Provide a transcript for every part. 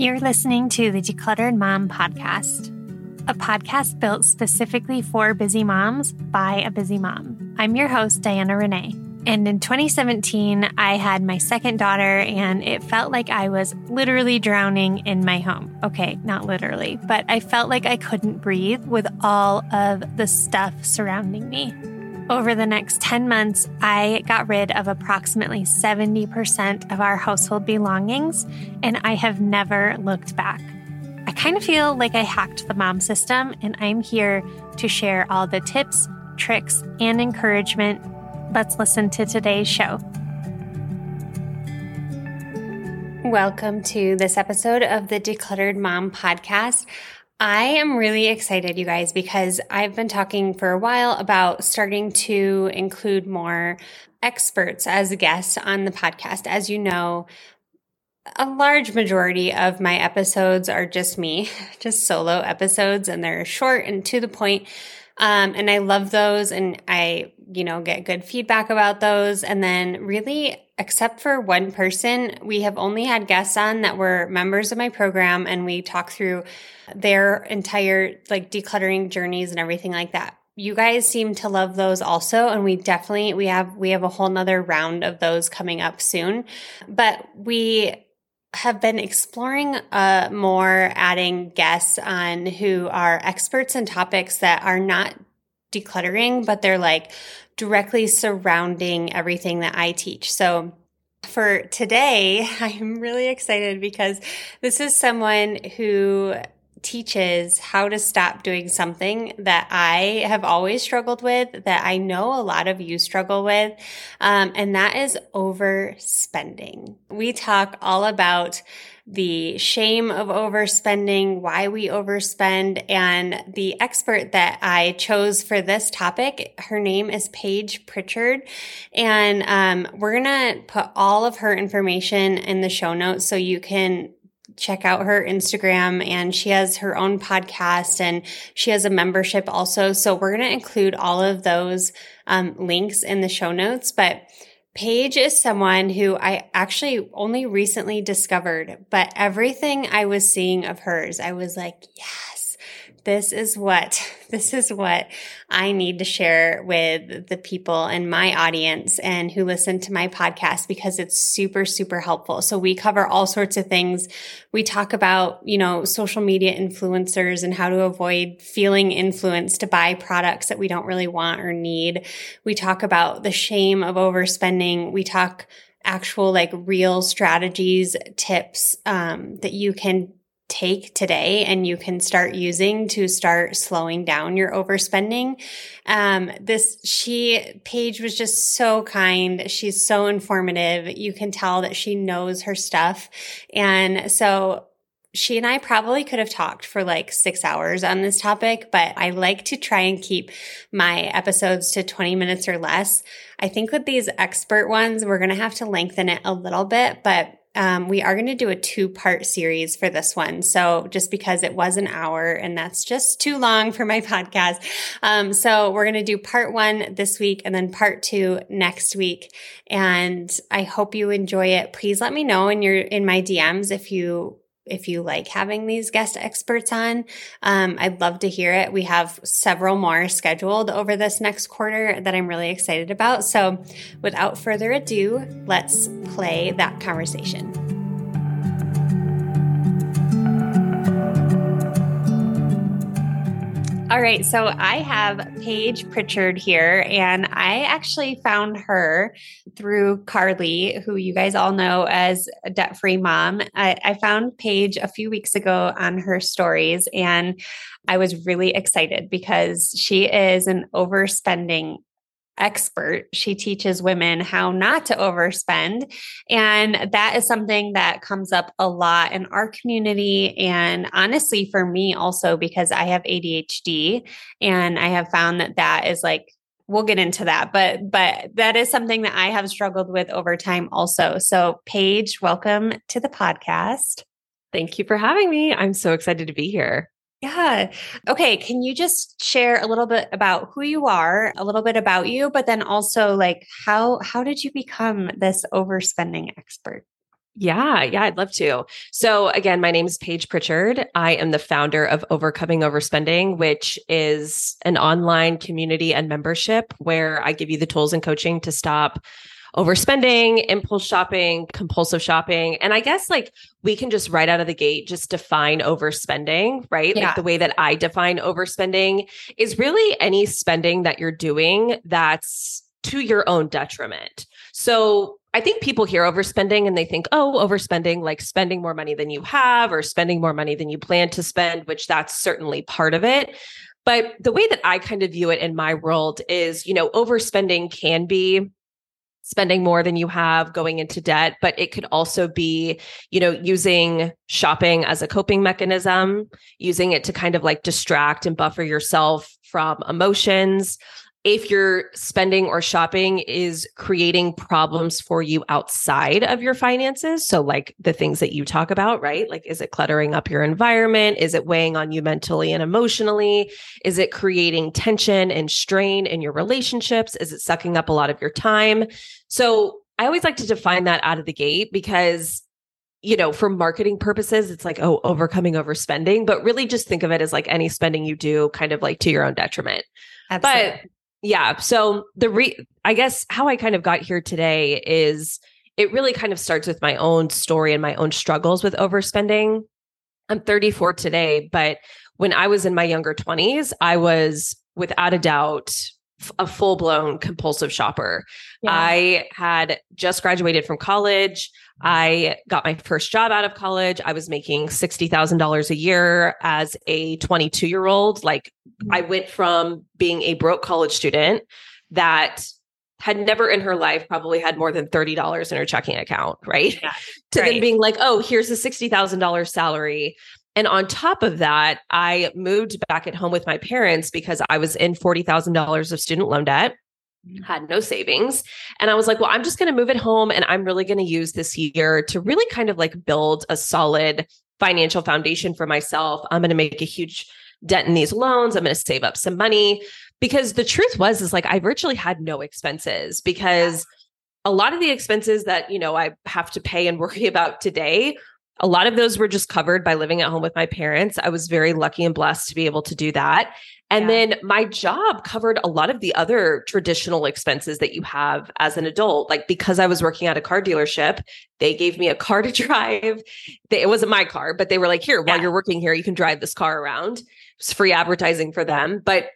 You're listening to the Decluttered Mom Podcast, a podcast built specifically for busy moms by a busy mom. I'm your host, Diana Rene. And in 2017, I had my second daughter, and it felt like I was literally drowning in my home. Okay, not literally, but I felt like I couldn't breathe with all of the stuff surrounding me. Over the next 10 months, I got rid of approximately 70% of our household belongings, and I have never looked back. I kind of feel like I hacked the mom system, and I'm here to share all the tips, tricks, and encouragement. Let's listen to today's show. Welcome to this episode of the Decluttered Mom podcast. I am really excited, you guys, because I've been talking for a while about starting to include more experts as guests on the podcast. As you know, a large majority of my episodes are just me, just solo episodes, and they're short and to the point. Um, and I love those and I, you know, get good feedback about those. And then really, except for one person, we have only had guests on that were members of my program and we talk through their entire like decluttering journeys and everything like that. You guys seem to love those also. And we definitely, we have, we have a whole nother round of those coming up soon, but we have been exploring uh, more adding guests on who are experts in topics that are not decluttering, but they're like directly surrounding everything that I teach. So for today, I'm really excited because this is someone who teaches how to stop doing something that I have always struggled with, that I know a lot of you struggle with, um, and that is overspending. We talk all about the shame of overspending, why we overspend, and the expert that I chose for this topic, her name is Paige Pritchard, and um, we're gonna put all of her information in the show notes so you can check out her Instagram and she has her own podcast and she has a membership also. So we're going to include all of those um, links in the show notes. But Paige is someone who I actually only recently discovered, but everything I was seeing of hers, I was like, yes this is what this is what I need to share with the people in my audience and who listen to my podcast because it's super super helpful. So we cover all sorts of things. We talk about, you know, social media influencers and how to avoid feeling influenced to buy products that we don't really want or need. We talk about the shame of overspending. We talk actual like real strategies, tips um, that you can take today and you can start using to start slowing down your overspending. Um, this she Paige was just so kind. She's so informative. You can tell that she knows her stuff. And so she and I probably could have talked for like six hours on this topic, but I like to try and keep my episodes to 20 minutes or less. I think with these expert ones, we're going to have to lengthen it a little bit, but um, we are going to do a two part series for this one. So just because it was an hour and that's just too long for my podcast. Um, so we're going to do part one this week and then part two next week. And I hope you enjoy it. Please let me know in your, in my DMs if you if you like having these guest experts on. Um, I'd love to hear it. We have several more scheduled over this next quarter that I'm really excited about. So without further ado, let's play that conversation. All right, so I have Paige Pritchard here, and I actually found her through Carly, who you guys all know as a debt free mom. I, I found Paige a few weeks ago on her stories, and I was really excited because she is an overspending expert. She teaches women how not to overspend. And that is something that comes up a lot in our community. And honestly, for me also, because I have ADHD and I have found that that is like, we'll get into that but but that is something that i have struggled with over time also so paige welcome to the podcast thank you for having me i'm so excited to be here yeah. Okay. Can you just share a little bit about who you are, a little bit about you, but then also like how how did you become this overspending expert? Yeah, yeah, I'd love to. So, again, my name is Paige Pritchard. I am the founder of Overcoming Overspending, which is an online community and membership where I give you the tools and coaching to stop overspending, impulse shopping, compulsive shopping. And I guess like we can just right out of the gate just define overspending, right? Yeah. Like the way that I define overspending is really any spending that you're doing that's to your own detriment. So I think people hear overspending and they think, oh, overspending, like spending more money than you have or spending more money than you plan to spend, which that's certainly part of it. But the way that I kind of view it in my world is, you know, overspending can be spending more than you have going into debt but it could also be you know using shopping as a coping mechanism using it to kind of like distract and buffer yourself from emotions if your spending or shopping is creating problems for you outside of your finances. So, like the things that you talk about, right? Like, is it cluttering up your environment? Is it weighing on you mentally and emotionally? Is it creating tension and strain in your relationships? Is it sucking up a lot of your time? So, I always like to define that out of the gate because you know, for marketing purposes, it's like, oh, overcoming overspending, but really just think of it as like any spending you do kind of like to your own detriment. Absolutely. But yeah. So the re I guess how I kind of got here today is it really kind of starts with my own story and my own struggles with overspending. I'm 34 today, but when I was in my younger 20s, I was without a doubt a full blown compulsive shopper. Yeah. I had just graduated from college. I got my first job out of college. I was making $60,000 a year as a 22 year old. Like. I mm-hmm. went from being a broke college student that had never in her life probably had more than $30 in her checking account, right? Yeah. to right. then being like, oh, here's a $60,000 salary. And on top of that, I moved back at home with my parents because I was in $40,000 of student loan debt mm-hmm. had no savings. And I was like, well, I'm just going to move it home and I'm really going to use this year to really kind of like build a solid financial foundation for myself. I'm going to make a huge dent in these loans. I'm going to save up some money because the truth was is like I virtually had no expenses because a lot of the expenses that, you know, I have to pay and worry about today a lot of those were just covered by living at home with my parents. I was very lucky and blessed to be able to do that. And yeah. then my job covered a lot of the other traditional expenses that you have as an adult. Like because I was working at a car dealership, they gave me a car to drive. They, it wasn't my car, but they were like, here, yeah. while you're working here, you can drive this car around. It's free advertising for them. But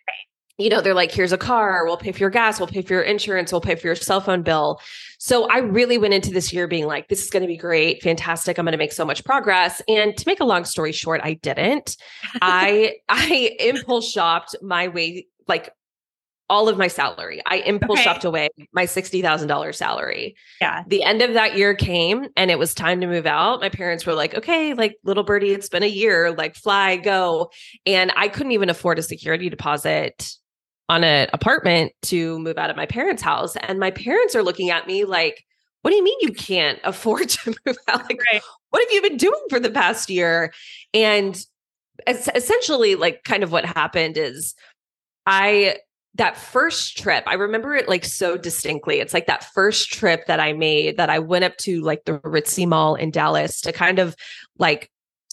you know, they're like, here's a car, we'll pay for your gas, we'll pay for your insurance, we'll pay for your cell phone bill. So I really went into this year being like, this is going to be great, fantastic. I'm going to make so much progress. And to make a long story short, I didn't. I I impulse shopped my way like all of my salary. I impulse okay. shopped away my $60,000 salary. Yeah. The end of that year came and it was time to move out. My parents were like, okay, like little birdie, it's been a year, like fly, go. And I couldn't even afford a security deposit on an apartment to move out of my parents' house. And my parents are looking at me like, what do you mean you can't afford to move out? Like, right. what have you been doing for the past year? And essentially, like, kind of what happened is I, that first trip, I remember it like so distinctly. It's like that first trip that I made that I went up to like the Ritzy Mall in Dallas to kind of like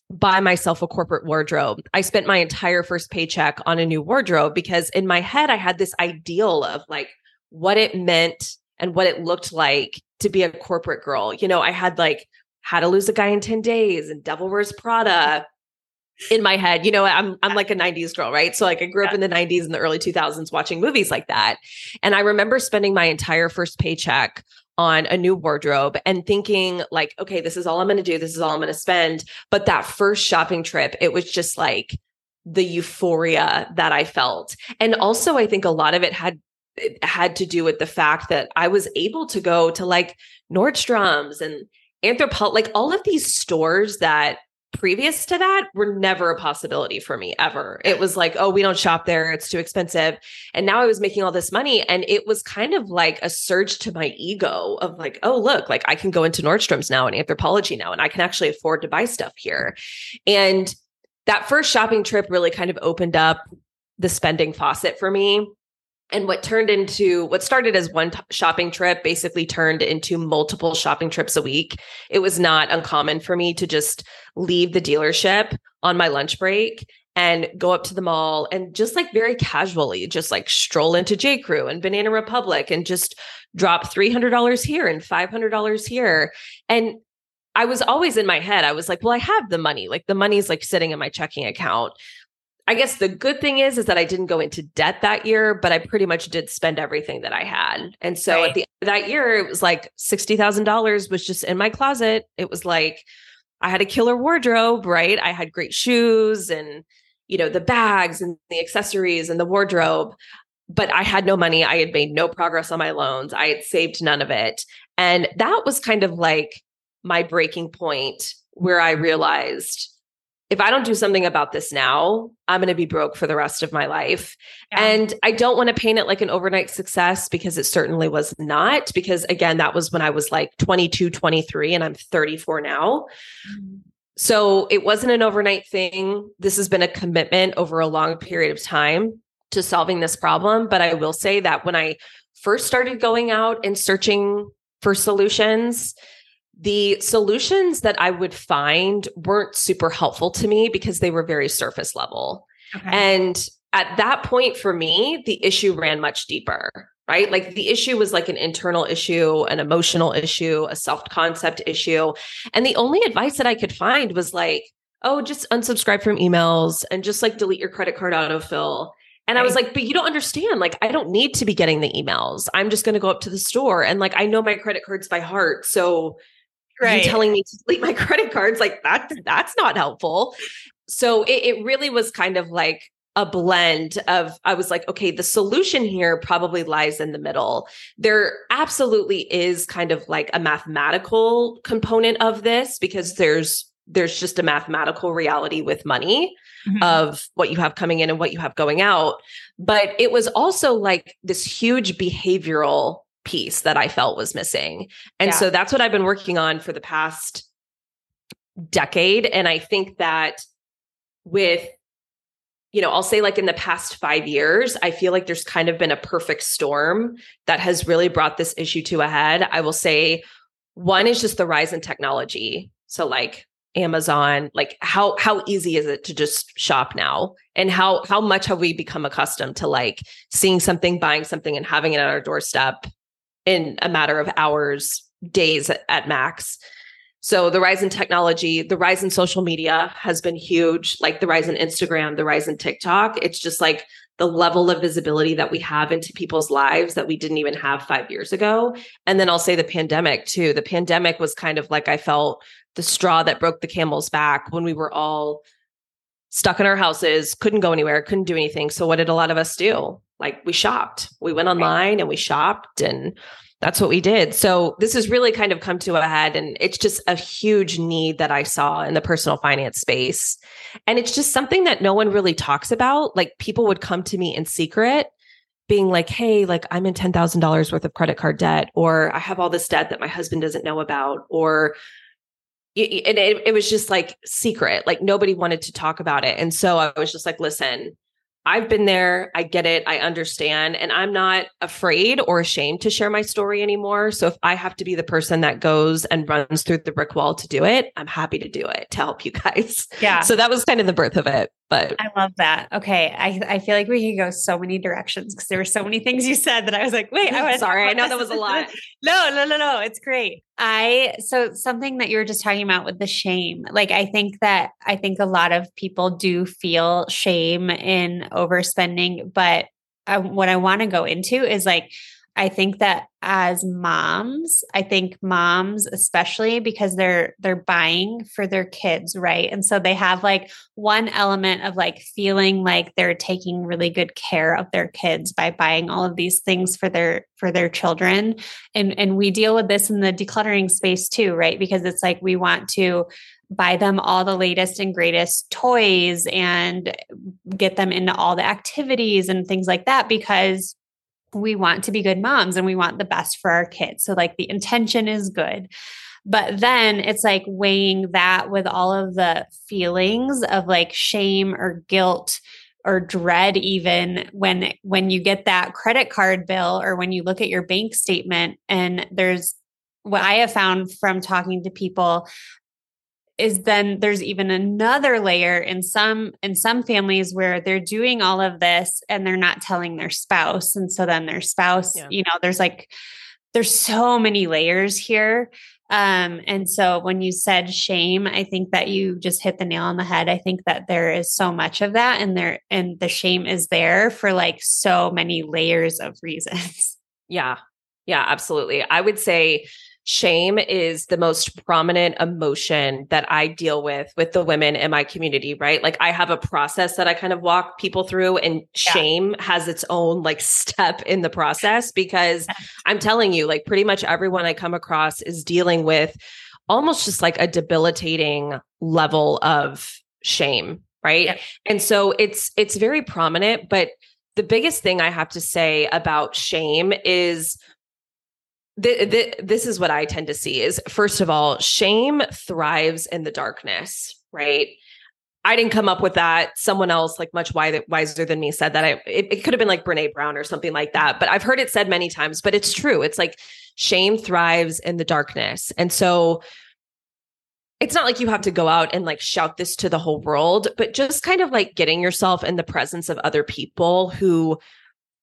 buy myself a corporate wardrobe. I spent my entire first paycheck on a new wardrobe because in my head, I had this ideal of like what it meant and what it looked like to be a corporate girl. You know, I had like how to lose a guy in 10 days and Devil Wears Prada in my head. You know, I'm I'm like a 90s girl, right? So like I grew up in the 90s and the early 2000s watching movies like that. And I remember spending my entire first paycheck on a new wardrobe and thinking like okay this is all i'm going to do this is all i'm going to spend but that first shopping trip it was just like the euphoria that i felt and also i think a lot of it had it had to do with the fact that i was able to go to like nordstrom's and anthropologie like all of these stores that previous to that were never a possibility for me ever. It was like, oh, we don't shop there. It's too expensive. And now I was making all this money. And it was kind of like a surge to my ego of like, oh, look, like I can go into Nordstrom's now and Anthropologie now, and I can actually afford to buy stuff here. And that first shopping trip really kind of opened up the spending faucet for me. And what turned into what started as one t- shopping trip basically turned into multiple shopping trips a week. It was not uncommon for me to just leave the dealership on my lunch break and go up to the mall and just like very casually, just like stroll into J. Crew and Banana Republic and just drop $300 here and $500 here. And I was always in my head, I was like, well, I have the money. Like the money's like sitting in my checking account. I guess the good thing is is that I didn't go into debt that year, but I pretty much did spend everything that I had. And so right. at the end of that year, it was like $60,000 was just in my closet. It was like I had a killer wardrobe, right? I had great shoes and you know, the bags and the accessories and the wardrobe, but I had no money. I had made no progress on my loans. I had saved none of it. And that was kind of like my breaking point where I realized if I don't do something about this now, I'm going to be broke for the rest of my life. Yeah. And I don't want to paint it like an overnight success because it certainly was not. Because again, that was when I was like 22, 23, and I'm 34 now. Mm-hmm. So it wasn't an overnight thing. This has been a commitment over a long period of time to solving this problem. But I will say that when I first started going out and searching for solutions, the solutions that I would find weren't super helpful to me because they were very surface level. Okay. And at that point for me, the issue ran much deeper, right? Like the issue was like an internal issue, an emotional issue, a self concept issue. And the only advice that I could find was like, oh, just unsubscribe from emails and just like delete your credit card autofill. And right. I was like, but you don't understand. Like, I don't need to be getting the emails. I'm just going to go up to the store and like, I know my credit cards by heart. So right. you telling me to delete my credit cards like that that's not helpful so it, it really was kind of like a blend of I was like, okay, the solution here probably lies in the middle. There absolutely is kind of like a mathematical component of this because there's there's just a mathematical reality with money mm-hmm. of what you have coming in and what you have going out. But it was also like this huge behavioral piece that I felt was missing. And yeah. so that's what I've been working on for the past decade. And I think that with, you know, I'll say like in the past five years, I feel like there's kind of been a perfect storm that has really brought this issue to a head. I will say one is just the rise in technology. So like Amazon, like how how easy is it to just shop now? And how how much have we become accustomed to like seeing something, buying something and having it at our doorstep in a matter of hours, days at, max. So the rise in technology, the rise in social media has been huge, like the rise in Instagram, the rise in TikTok. It's just like the level of visibility that we have into people's lives that we didn't even have five years ago. And then I'll say the pandemic too. The pandemic was kind of like I felt the straw that broke the camel's back when we were all stuck in our houses, couldn't go anywhere, couldn't do anything. So what did a lot of us do? Like we shopped. We went online and we shopped and that's what we did. So this has really kind of come to a head and it's just a huge need that I saw in the personal finance space. And it's just something that no one really talks about. Like people would come to me in secret being like, "Hey, like I'm in $10,000 worth of credit card debt or I have all this debt that my husband doesn't know about or and it, it was just like secret like nobody wanted to talk about it and so i was just like listen I've been there. I get it. I understand. And I'm not afraid or ashamed to share my story anymore. So if I have to be the person that goes and runs through the brick wall to do it, I'm happy to do it to help you guys. Yeah. So that was kind of the birth of it. But I love that. Okay. I, I feel like we could go so many directions because there were so many things you said that I was like, wait, I was sorry. I know that was a lot. no, no, no, no. It's great. I, so something that you were just talking about with the shame, like I think that I think a lot of people do feel shame in overspending, but I, what I want to go into is like, I think that as moms, I think moms especially because they're they're buying for their kids, right? And so they have like one element of like feeling like they're taking really good care of their kids by buying all of these things for their for their children. And and we deal with this in the decluttering space too, right? Because it's like we want to buy them all the latest and greatest toys and get them into all the activities and things like that because we want to be good moms and we want the best for our kids. So, like, the intention is good. But then it's like weighing that with all of the feelings of like shame or guilt or dread even when when you get that credit card bill or when you look at your bank statement and there's what I have found from talking to people is then there's even another layer in some in some families where they're doing all of this and they're not telling their spouse. And so then their spouse yeah. you know there's like there's so many layers here. Um and so when you said shame i think that you just hit the nail on the head. I think that there is so much of that and there and the shame is there for like so many layers of reasons. Yeah. Yeah absolutely. I would say shame is the most prominent emotion that I deal with with the women in my community, right? Like I have a process that I kind of walk people through and yeah. shame has its own like step in the process because I'm telling you like pretty much everyone I come across is dealing with almost just like a debilitating level of shame, right? Yeah. And so it's it's very prominent, but the biggest thing I have to say about shame is this is what I tend to see is first of all, shame thrives in the darkness, right? I didn't come up with that. Someone else, like much wiser than me, said that. I it, it could have been like Brene Brown or something like that. But I've heard it said many times. But it's true. It's like shame thrives in the darkness, and so it's not like you have to go out and like shout this to the whole world, but just kind of like getting yourself in the presence of other people who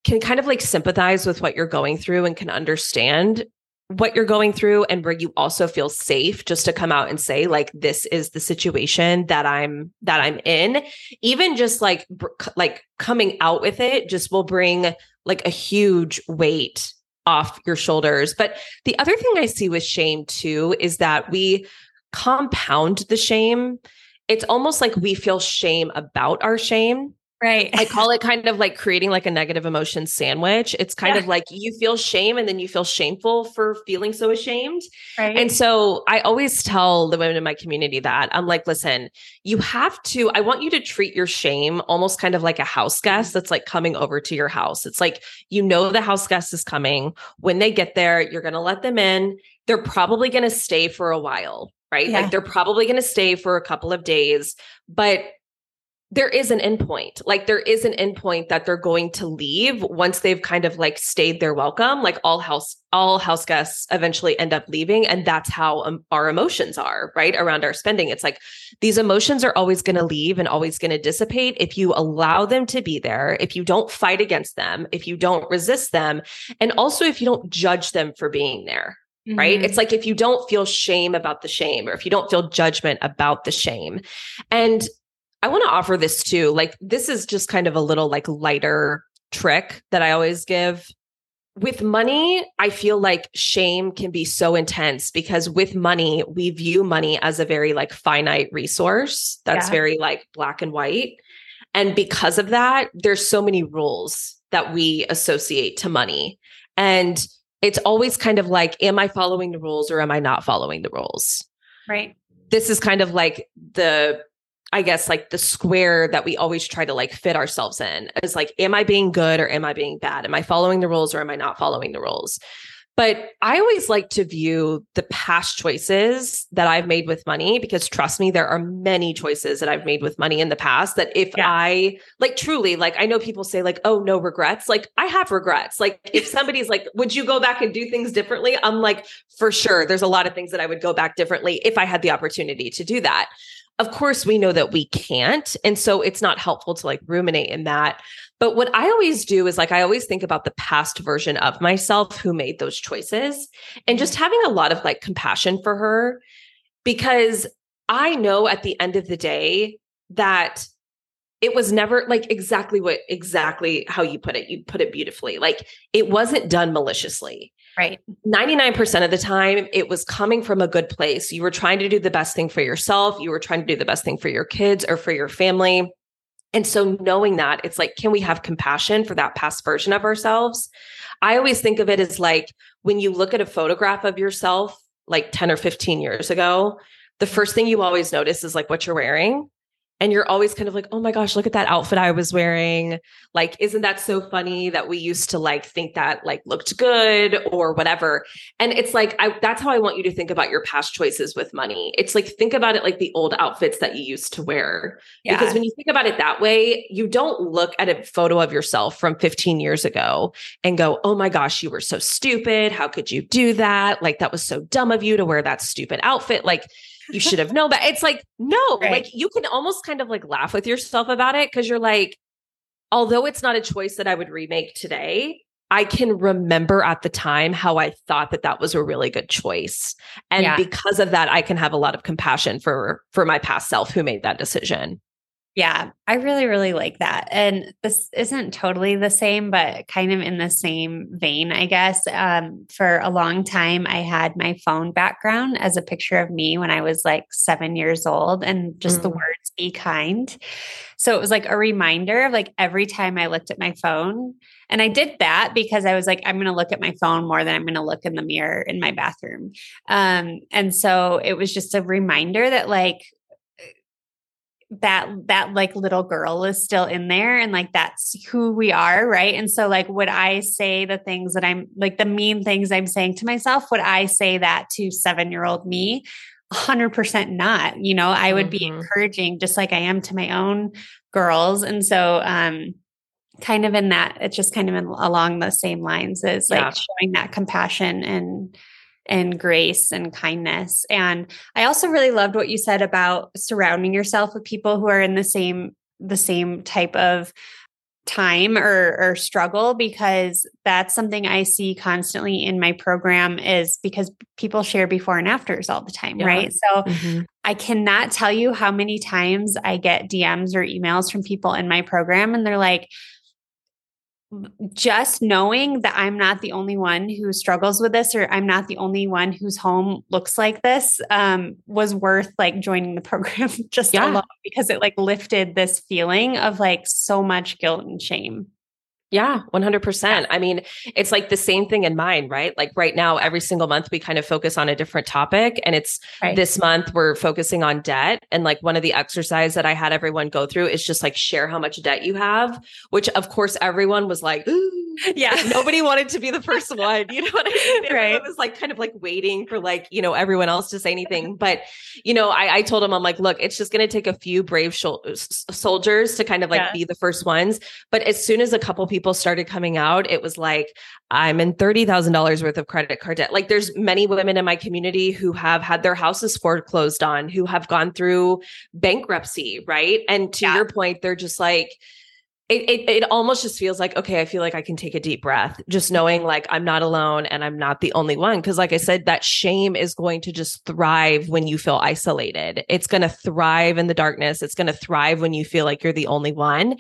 can kind of like sympathize with what you're going through and can understand what you're going through and where you also feel safe just to come out and say like this is the situation that I'm that I'm in. Even just like like coming out with it just will bring like a huge weight off your shoulders. But the other thing I see with shame too is that we compound the shame. It's almost like we feel shame about our shame Right. I call it kind of like creating like a negative emotion sandwich. It's kind yeah. of like you feel shame and then you feel shameful for feeling so ashamed. Right. And so I always tell the women in my community that I'm like, listen, you have to, I want you to treat your shame almost kind of like a house guest that's like coming over to your house. It's like, you know, the house guest is coming. When they get there, you're going to let them in. They're probably going to stay for a while right? Yeah. Like they're probably going to stay for a couple of days, but there is an endpoint. Like there is an endpoint that they're going to leave once they've kind of like stayed their welcome. Like all house all house guests eventually end up leaving and that's how um, our emotions are, right? Around our spending. It's like these emotions are always going to leave and always going to dissipate if you allow them to be there, if you don't fight against them, if you don't resist them, and also if you don't judge them for being there. Mm-hmm. Right. It's like if you don't feel shame about the shame or if you don't feel judgment about the shame. And I want to offer this too. Like, this is just kind of a little like lighter trick that I always give. With money, I feel like shame can be so intense because with money, we view money as a very like finite resource that's yeah. very like black and white. And because of that, there's so many rules that we associate to money. And it's always kind of like, am I following the rules or am I not following the rules? Right. This is kind of like the I guess like the square that we always try to like fit ourselves in is like, am I being good or am I being bad? Am I following the rules or am I not following the rules? But I always like to view the past choices that I've made with money because trust me, there are many choices that I've made with money in the past that if yeah. I like truly, like I know people say, like, oh, no regrets. Like I have regrets. Like if somebody's like, would you go back and do things differently? I'm like, for sure. There's a lot of things that I would go back differently if I had the opportunity to do that of course we know that we can't and so it's not helpful to like ruminate in that. But what i always do is like i always think about the past version of myself who made those choices and just having a lot of like compassion for her because i know at the end of the day that it was never like exactly what exactly how you put it. You put it beautifully. Like it wasn't done maliciously Right. 99% of the time, it was coming from a good place. You were trying to do the best thing for yourself. You were trying to do the best thing for your kids or for your family. And so, knowing that, it's like, can we have compassion for that past version of ourselves? I always think of it as like when you look at a photograph of yourself like 10 or 15 years ago, the first thing you always notice is like what you're wearing. And you're always kind of like, oh my gosh, look at that outfit I was wearing. Like, isn't that so funny that we used to like think that like looked good or whatever? And it's like, I, that's how I want you to think about your past choices with money. It's like, think about it like the old outfits that you used to wear. Yeah. Because when you think about it that way, you don't look at a photo of yourself from 15 years ago and go, oh my gosh, you were so stupid. How could you do that? Like, that was so dumb of you to wear that stupid outfit. Like, you should have known But It's like, no, right. like you can almost kind of like laugh with yourself about it because you're like, although it's not a choice that I would remake today, I can remember at the time how I thought that that was a really good choice. And yeah. because of that, I can have a lot of compassion for for my past self who made that decision. Yeah, I really, really like that. And this isn't totally the same, but kind of in the same vein, I guess. Um, for a long time, I had my phone background as a picture of me when I was like seven years old and just mm. the words be kind. So it was like a reminder of like every time I looked at my phone. And I did that because I was like, I'm going to look at my phone more than I'm going to look in the mirror in my bathroom. Um, and so it was just a reminder that like that that like little girl is still in there and like that's who we are right and so like would i say the things that i'm like the mean things i'm saying to myself would i say that to 7 year old me 100% not you know i would mm-hmm. be encouraging just like i am to my own girls and so um kind of in that it's just kind of in, along the same lines as like yeah. showing that compassion and and grace and kindness. And I also really loved what you said about surrounding yourself with people who are in the same the same type of time or, or struggle because that's something I see constantly in my program is because people share before and afters all the time, yeah. right? So mm-hmm. I cannot tell you how many times I get DMs or emails from people in my program and they're like, just knowing that I'm not the only one who struggles with this, or I'm not the only one whose home looks like this, um, was worth like joining the program just yeah. alone because it like lifted this feeling of like so much guilt and shame. Yeah, 100%. I mean, it's like the same thing in mine, right? Like right now, every single month, we kind of focus on a different topic. And it's right. this month, we're focusing on debt. And like one of the exercise that I had everyone go through is just like share how much debt you have, which of course everyone was like, yeah, nobody wanted to be the first one. You know what I mean? Right. was like kind of like waiting for like, you know, everyone else to say anything. But, you know, I, I told him, I'm like, look, it's just going to take a few brave sh- soldiers to kind of like yeah. be the first ones. But as soon as a couple people people started coming out, it was like, I'm in $30,000 worth of credit card debt. Like there's many women in my community who have had their houses foreclosed on, who have gone through bankruptcy, right? And to yeah. your point, they're just like, it, it, it almost just feels like okay i feel like i can take a deep breath just knowing like i'm not alone and i'm not the only one because like i said that shame is going to just thrive when you feel isolated it's going to thrive in the darkness it's going to thrive when you feel like you're the only one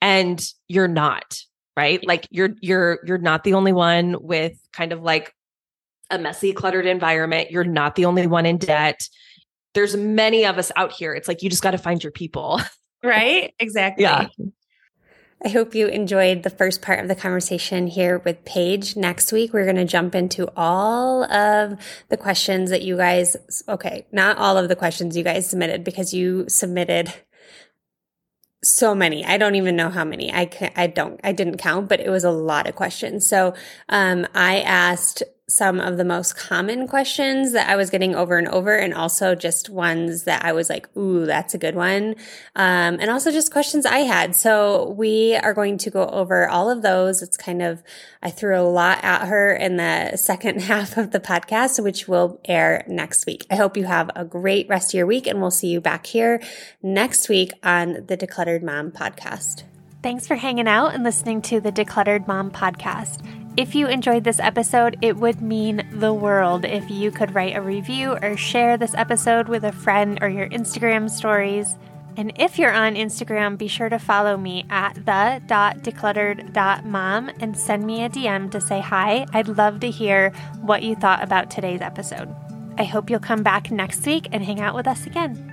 and you're not right? Like you're you're you're not the only one with kind of like a messy cluttered environment. You're not the only one in debt. There's many of us out here. It's like you just got to find your people. Right? Exactly. Yeah. I hope you enjoyed the first part of the conversation here with Paige. Next week, we're going to jump into all of the questions that you guys, okay, not all of the questions you guys submitted because you submitted so many. I don't even know how many. I can, I don't I didn't count, but it was a lot of questions. So um, I asked some of the most common questions that I was getting over and over, and also just ones that I was like, ooh, that's a good one. Um, and also just questions I had. So we are going to go over all of those. It's kind of, I threw a lot at her in the second half of the podcast, which will air next week. I hope you have a great rest of your week, and we'll see you back here next week on the Decluttered Mom podcast. Thanks for hanging out and listening to the Decluttered Mom podcast. If you enjoyed this episode, it would mean the world if you could write a review or share this episode with a friend or your Instagram stories. And if you're on Instagram, be sure to follow me at the.decluttered.mom and send me a DM to say hi. I'd love to hear what you thought about today's episode. I hope you'll come back next week and hang out with us again.